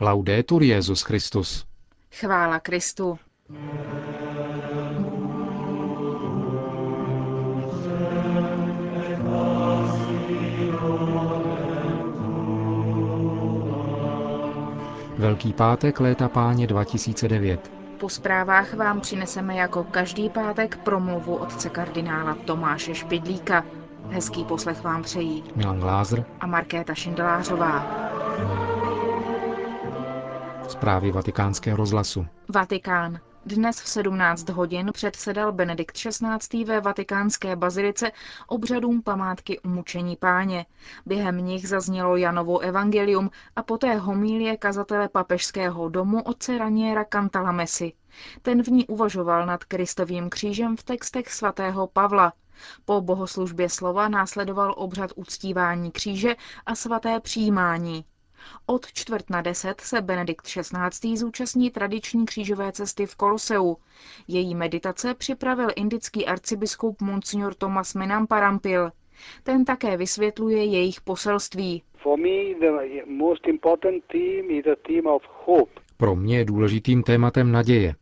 Laudetur Jezus Christus. Chvála Kristu. Velký pátek léta páně 2009. Po zprávách vám přineseme jako každý pátek promluvu otce kardinála Tomáše Špidlíka. Hezký poslech vám přejí Milan Glázer a Markéta Šindelářová. Zprávy vatikánského rozhlasu. Vatikán. Dnes v 17 hodin předsedal Benedikt XVI. ve vatikánské bazilice obřadům památky umučení páně. Během nich zaznělo Janovo evangelium a poté homílie kazatele papežského domu otce Raniera Cantalamesi. Ten v ní uvažoval nad Kristovým křížem v textech svatého Pavla. Po bohoslužbě slova následoval obřad uctívání kříže a svaté přijímání. Od čtvrt na deset se Benedikt XVI. zúčastní tradiční křížové cesty v Koloseu. Její meditace připravil indický arcibiskup Monsignor Thomas Menamparampil. Ten také vysvětluje jejich poselství. Pro mě je důležitým tématem naděje.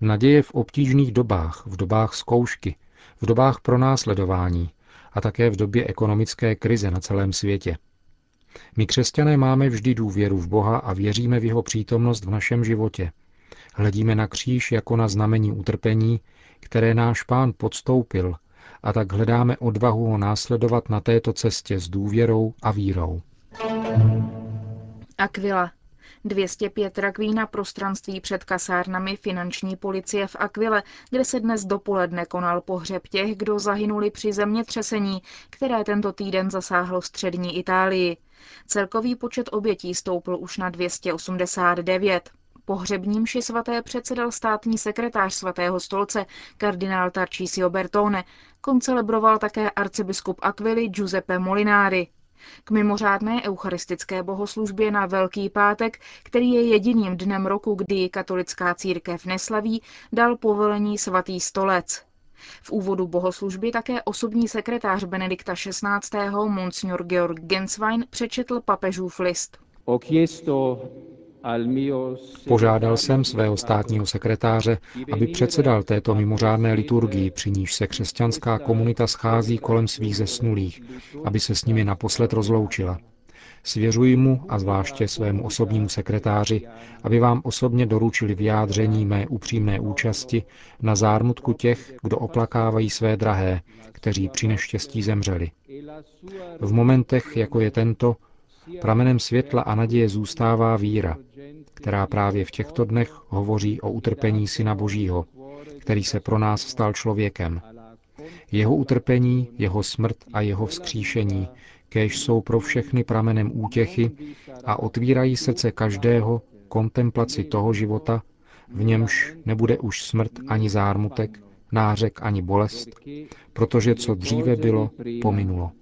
Naděje v obtížných dobách, v dobách zkoušky, v dobách pronásledování a také v době ekonomické krize na celém světě. My křesťané máme vždy důvěru v Boha a věříme v jeho přítomnost v našem životě. Hledíme na kříž jako na znamení utrpení, které náš pán podstoupil, a tak hledáme odvahu ho následovat na této cestě s důvěrou a vírou. Aquila. 205 rakví na prostranství před kasárnami finanční policie v Aquile, kde se dnes dopoledne konal pohřeb těch, kdo zahynuli při zemětřesení, které tento týden zasáhlo střední Itálii. Celkový počet obětí stoupl už na 289. Pohřebním ši svaté předsedal státní sekretář svatého stolce kardinál Tarcísio Bertone. Koncelebroval také arcibiskup Aquili Giuseppe Molinari. K mimořádné eucharistické bohoslužbě na Velký pátek, který je jediným dnem roku, kdy ji katolická církev neslaví, dal povolení svatý stolec. V úvodu bohoslužby také osobní sekretář Benedikta XVI. Monsignor Georg Genswein přečetl papežův list. Požádal jsem svého státního sekretáře, aby předsedal této mimořádné liturgii, při níž se křesťanská komunita schází kolem svých zesnulých, aby se s nimi naposled rozloučila. Svěřuji mu a zvláště svému osobnímu sekretáři, aby vám osobně doručili vyjádření mé upřímné účasti na zármutku těch, kdo oplakávají své drahé, kteří při neštěstí zemřeli. V momentech, jako je tento, pramenem světla a naděje zůstává víra, která právě v těchto dnech hovoří o utrpení Syna Božího, který se pro nás stal člověkem. Jeho utrpení, jeho smrt a jeho vzkříšení kéž jsou pro všechny pramenem útěchy a otvírají srdce každého kontemplaci toho života, v němž nebude už smrt ani zármutek, nářek ani bolest, protože co dříve bylo, pominulo.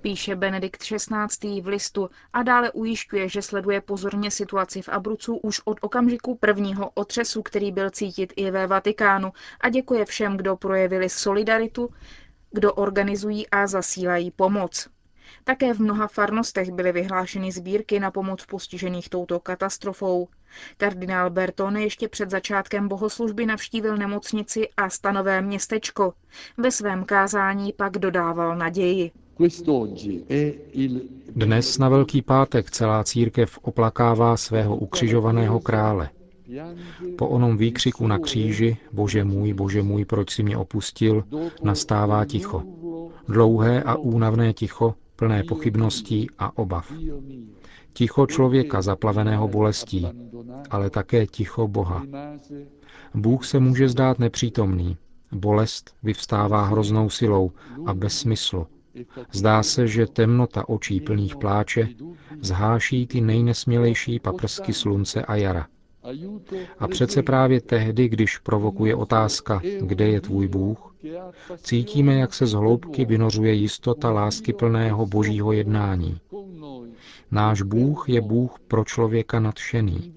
Píše Benedikt XVI. v listu a dále ujišťuje, že sleduje pozorně situaci v Abrucu už od okamžiku prvního otřesu, který byl cítit i ve Vatikánu a děkuje všem, kdo projevili solidaritu, kdo organizují a zasílají pomoc. Také v mnoha farnostech byly vyhlášeny sbírky na pomoc postižených touto katastrofou. Kardinál Bertone ještě před začátkem bohoslužby navštívil nemocnici a stanové městečko. Ve svém kázání pak dodával naději. Dnes na Velký pátek celá církev oplakává svého ukřižovaného krále. Po onom výkřiku na kříži, Bože můj, Bože můj, proč si mě opustil, nastává ticho. Dlouhé a únavné ticho, plné pochybností a obav. Ticho člověka zaplaveného bolestí, ale také ticho Boha. Bůh se může zdát nepřítomný. Bolest vyvstává hroznou silou a bez smyslu. Zdá se, že temnota očí plných pláče zháší ty nejnesmělejší paprsky slunce a jara. A přece právě tehdy, když provokuje otázka, kde je tvůj Bůh, cítíme, jak se z hloubky vynořuje jistota lásky plného božího jednání. Náš Bůh je Bůh pro člověka nadšený.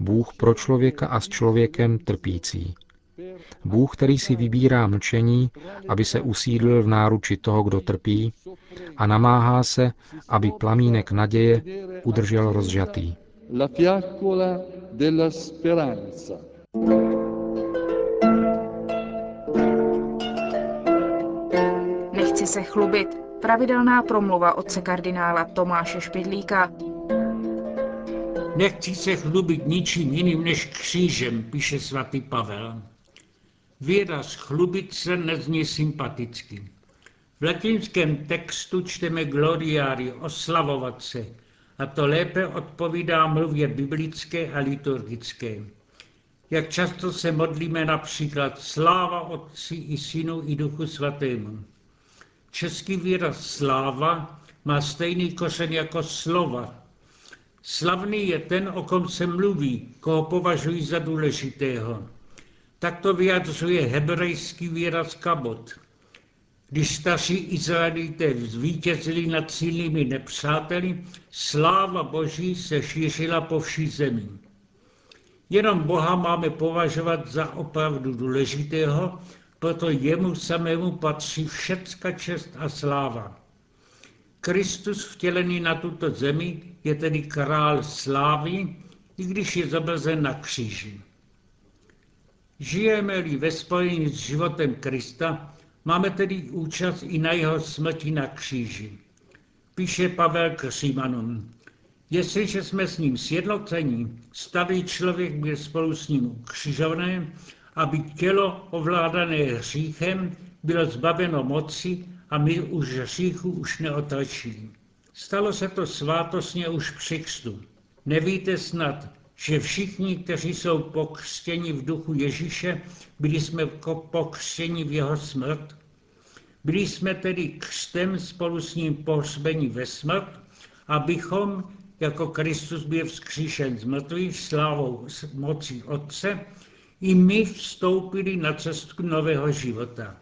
Bůh pro člověka a s člověkem trpící. Bůh, který si vybírá mlčení, aby se usídlil v náruči toho, kdo trpí, a namáhá se, aby plamínek naděje udržel rozžatý. La fiaccola della speranza. Nechci se chlubit. Pravidelná promluva otce kardinála Tomáše Špidlíka. Nechci se chlubit ničím jiným než křížem, píše svatý Pavel. Výraz chlubit se nezní sympaticky. V latinském textu čteme gloriari, oslavovat se, a to lépe odpovídá mluvě biblické a liturgické. Jak často se modlíme například sláva Otci i Synu i Duchu Svatému. Český výraz sláva má stejný kořen jako slova. Slavný je ten, o kom se mluví, koho považují za důležitého. Tak to vyjadřuje hebrejský výraz kabot. Když staří Izraelité zvítězili nad silnými nepřáteli, sláva Boží se šířila po vší zemi. Jenom Boha máme považovat za opravdu důležitého, proto jemu samému patří všecka čest a sláva. Kristus vtělený na tuto zemi je tedy král slávy, i když je zobrazen na kříži. Žijeme-li ve spojení s životem Krista, máme tedy účast i na jeho smrti na kříži. Píše Pavel k Římanům. Jestliže jsme s ním sjednocení, starý člověk byl spolu s ním ukřižované, aby tělo ovládané hříchem bylo zbaveno moci a my už hříchu už neotačili. Stalo se to svátosně už při křtu. Nevíte snad, že všichni, kteří jsou pokřtěni v duchu Ježíše, byli jsme pokřtěni v jeho smrt? Byli jsme tedy křtem spolu s ním pohřbeni ve smrt, abychom, jako Kristus byl vzkříšen z mrtvých slávou mocí Otce, i my vstoupili na cestu nového života.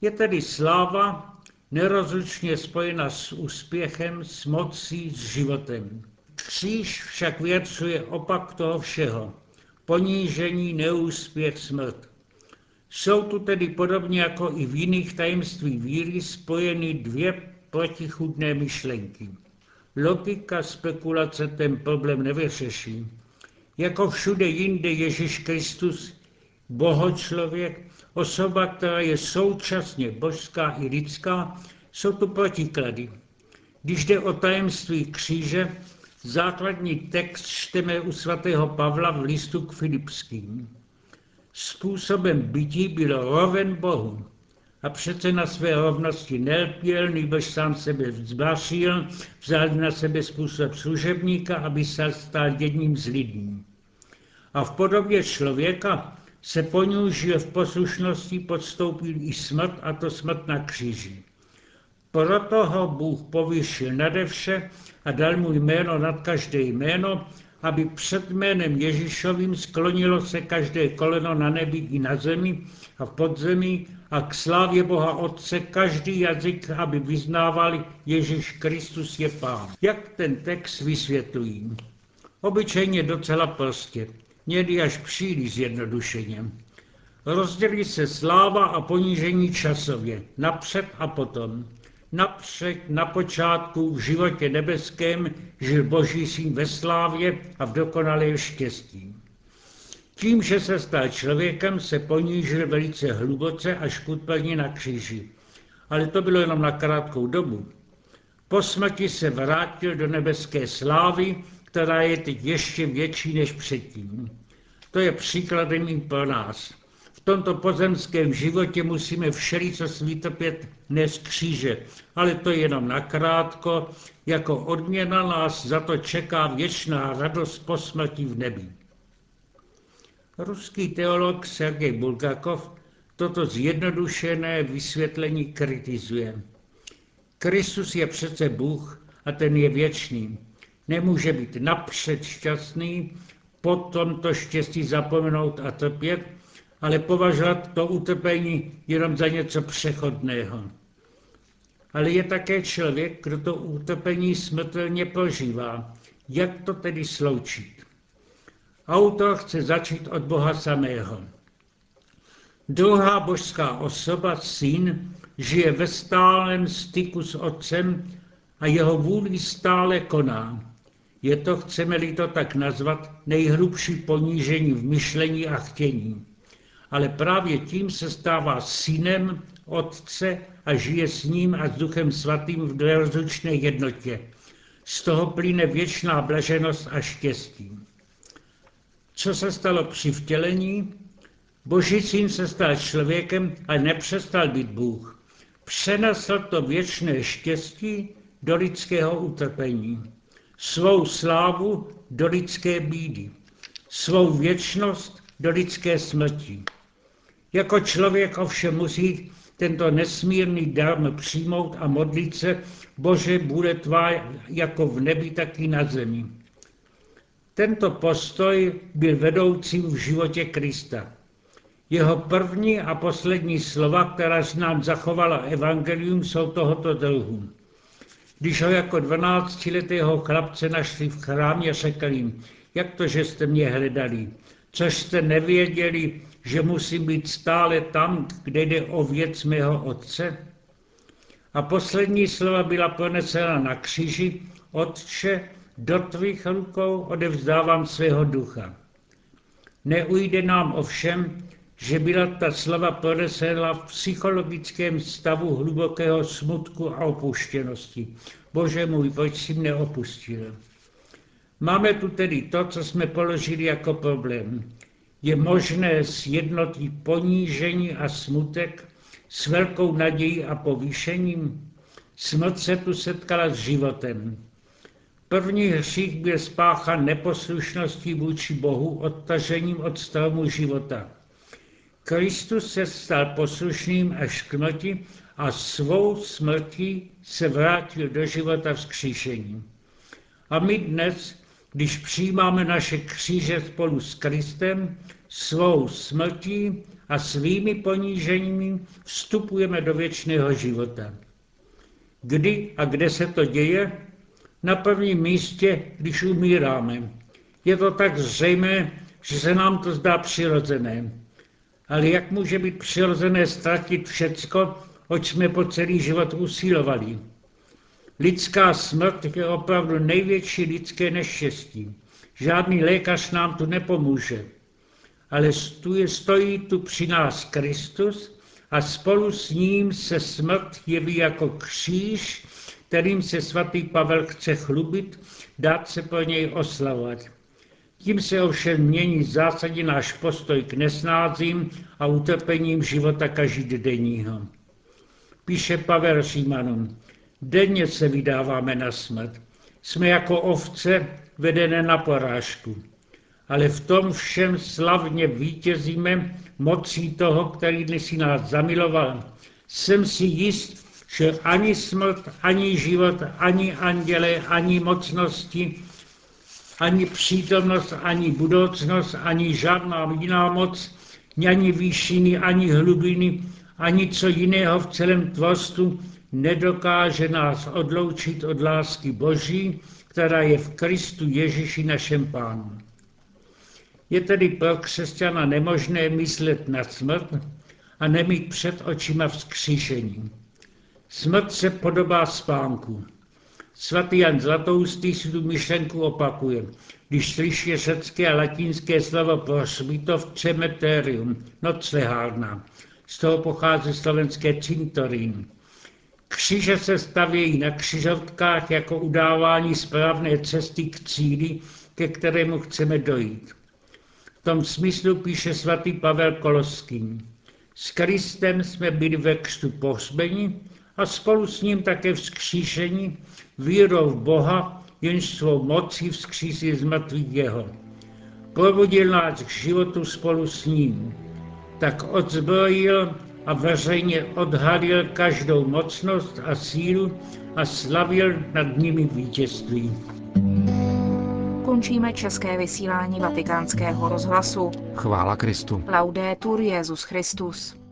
Je tedy sláva nerozlučně spojena s úspěchem, s mocí, s životem. Kříž však vyjadřuje opak toho všeho. Ponížení, neúspěch, smrt. Jsou tu tedy podobně jako i v jiných tajemství víry spojeny dvě protichudné myšlenky. Logika spekulace ten problém nevyřeší. Jako všude jinde Ježíš Kristus, bohočlověk, osoba, která je současně božská i lidská, jsou tu protiklady. Když jde o tajemství kříže, základní text čteme u svatého Pavla v listu k Filipským. Způsobem bytí byl roven Bohu a přece na své rovnosti nelpěl, nebož sám sebe vzbašil, vzal na sebe způsob služebníka, aby se stal jedním z lidí. A v podobě člověka se ponížil v poslušnosti, podstoupil i smrt, a to smrt na kříži. Proto ho Bůh povýšil nade vše a dal mu jméno nad každé jméno, aby před jménem Ježíšovým sklonilo se každé koleno na nebi i na zemi a v podzemí a k slávě Boha Otce každý jazyk, aby vyznávali Ježíš Kristus je Pán. Jak ten text vysvětlují? Obyčejně docela prostě někdy až příliš zjednodušeně. Rozdělí se sláva a ponížení časově, napřed a potom. Napřed, na počátku, v životě nebeském, žil Boží syn ve slávě a v dokonalém štěstí. Tím, že se stal člověkem, se ponížil velice hluboce až k na kříži. Ale to bylo jenom na krátkou dobu. Po smrti se vrátil do nebeské slávy která je teď ještě větší než předtím. To je příkladem i pro nás. Tomto pozemském životě musíme všelico vytrpět z kříže, ale to je jenom nakrátko, jako odměna nás za to čeká věčná radost po smrti v nebi. Ruský teolog Sergej Bulgakov toto zjednodušené vysvětlení kritizuje. Kristus je přece Bůh a ten je věčný nemůže být napřed šťastný, potom to štěstí zapomenout a trpět, ale považovat to utrpení jenom za něco přechodného. Ale je také člověk, kdo to utrpení smrtelně prožívá. Jak to tedy sloučit? Autor chce začít od Boha samého. Druhá božská osoba, syn, žije ve stálem styku s otcem a jeho vůli stále koná. Je to, chceme-li to tak nazvat, nejhrubší ponížení v myšlení a chtění. Ale právě tím se stává synem Otce a žije s ním a s Duchem Svatým v nerozlučné jednotě. Z toho plyne věčná blaženost a štěstí. Co se stalo při vtělení? Boží syn se stal člověkem, ale nepřestal být Bůh. Přenesl to věčné štěstí do lidského utrpení svou slávu do lidské bídy, svou věčnost do lidské smrti. Jako člověk ovšem musí tento nesmírný dar přijmout a modlit se, Bože, bude tvá jako v nebi, tak i na zemi. Tento postoj byl vedoucím v životě Krista. Jeho první a poslední slova, která nám zachovala evangelium, jsou tohoto druhu. Když ho jako 12-letého chlapce našli v chrámě, řekl jim, jak to, že jste mě hledali, což jste nevěděli, že musím být stále tam, kde jde o věc mého otce? A poslední slova byla ponesena na kříži, Otče, do tvých rukou odevzdávám svého ducha. Neujde nám ovšem, že byla ta slova podesela v psychologickém stavu hlubokého smutku a opuštěnosti. Bože můj, pojď si mne opustil. Máme tu tedy to, co jsme položili jako problém. Je možné sjednotit ponížení a smutek s velkou nadějí a povýšením? Smrt se tu setkala s životem. První hřích byl spáchan neposlušností vůči Bohu, odtažením od stromu života. Kristus se stal poslušným až k smrti a svou smrtí se vrátil do života vzkříšení. A my dnes, když přijímáme naše kříže spolu s Kristem, svou smrtí a svými poníženími vstupujeme do věčného života. Kdy a kde se to děje? Na prvním místě, když umíráme. Je to tak zřejmé, že se nám to zdá přirozené. Ale jak může být přirozené ztratit všecko, oč jsme po celý život usilovali? Lidská smrt je opravdu největší lidské neštěstí. Žádný lékař nám tu nepomůže. Ale stojí tu při nás Kristus a spolu s ním se smrt jeví jako kříž, kterým se svatý Pavel chce chlubit, dát se po něj oslavovat. Tím se ovšem mění zásadně náš postoj k nesnázím a utrpením života každodenního. Píše Pavel Římanům, denně se vydáváme na smrt. Jsme jako ovce vedené na porážku. Ale v tom všem slavně vítězíme mocí toho, který dnes si nás zamiloval. Jsem si jist, že ani smrt, ani život, ani anděle, ani mocnosti, ani přítomnost, ani budoucnost, ani žádná jiná moc, ani výšiny, ani hlubiny, ani co jiného v celém tvorstvu nedokáže nás odloučit od lásky Boží, která je v Kristu Ježíši našem Pánu. Je tedy pro křesťana nemožné myslet na smrt a nemít před očima vzkříšení. Smrt se podobá spánku. Svatý Jan Zlatoustý si tu myšlenku opakuje, když slyší řecké a latinské slovo pro svítov cemeterium, noclehárna. Z toho pochází slovenské cintorín. Kříže se stavějí na křižovkách jako udávání správné cesty k cíli, ke kterému chceme dojít. V tom smyslu píše svatý Pavel Koloským. S Kristem jsme byli ve křtu pohřbeni a spolu s ním také vzkříšení vírou v Boha, jenž svou mocí vzkřísí z mrtvých jeho. Probudil nás k životu spolu s ním. Tak odzbrojil a veřejně odhalil každou mocnost a sílu a slavil nad nimi vítězství. Končíme české vysílání vatikánského rozhlasu. Chvála Kristu. Laudetur Jezus Christus.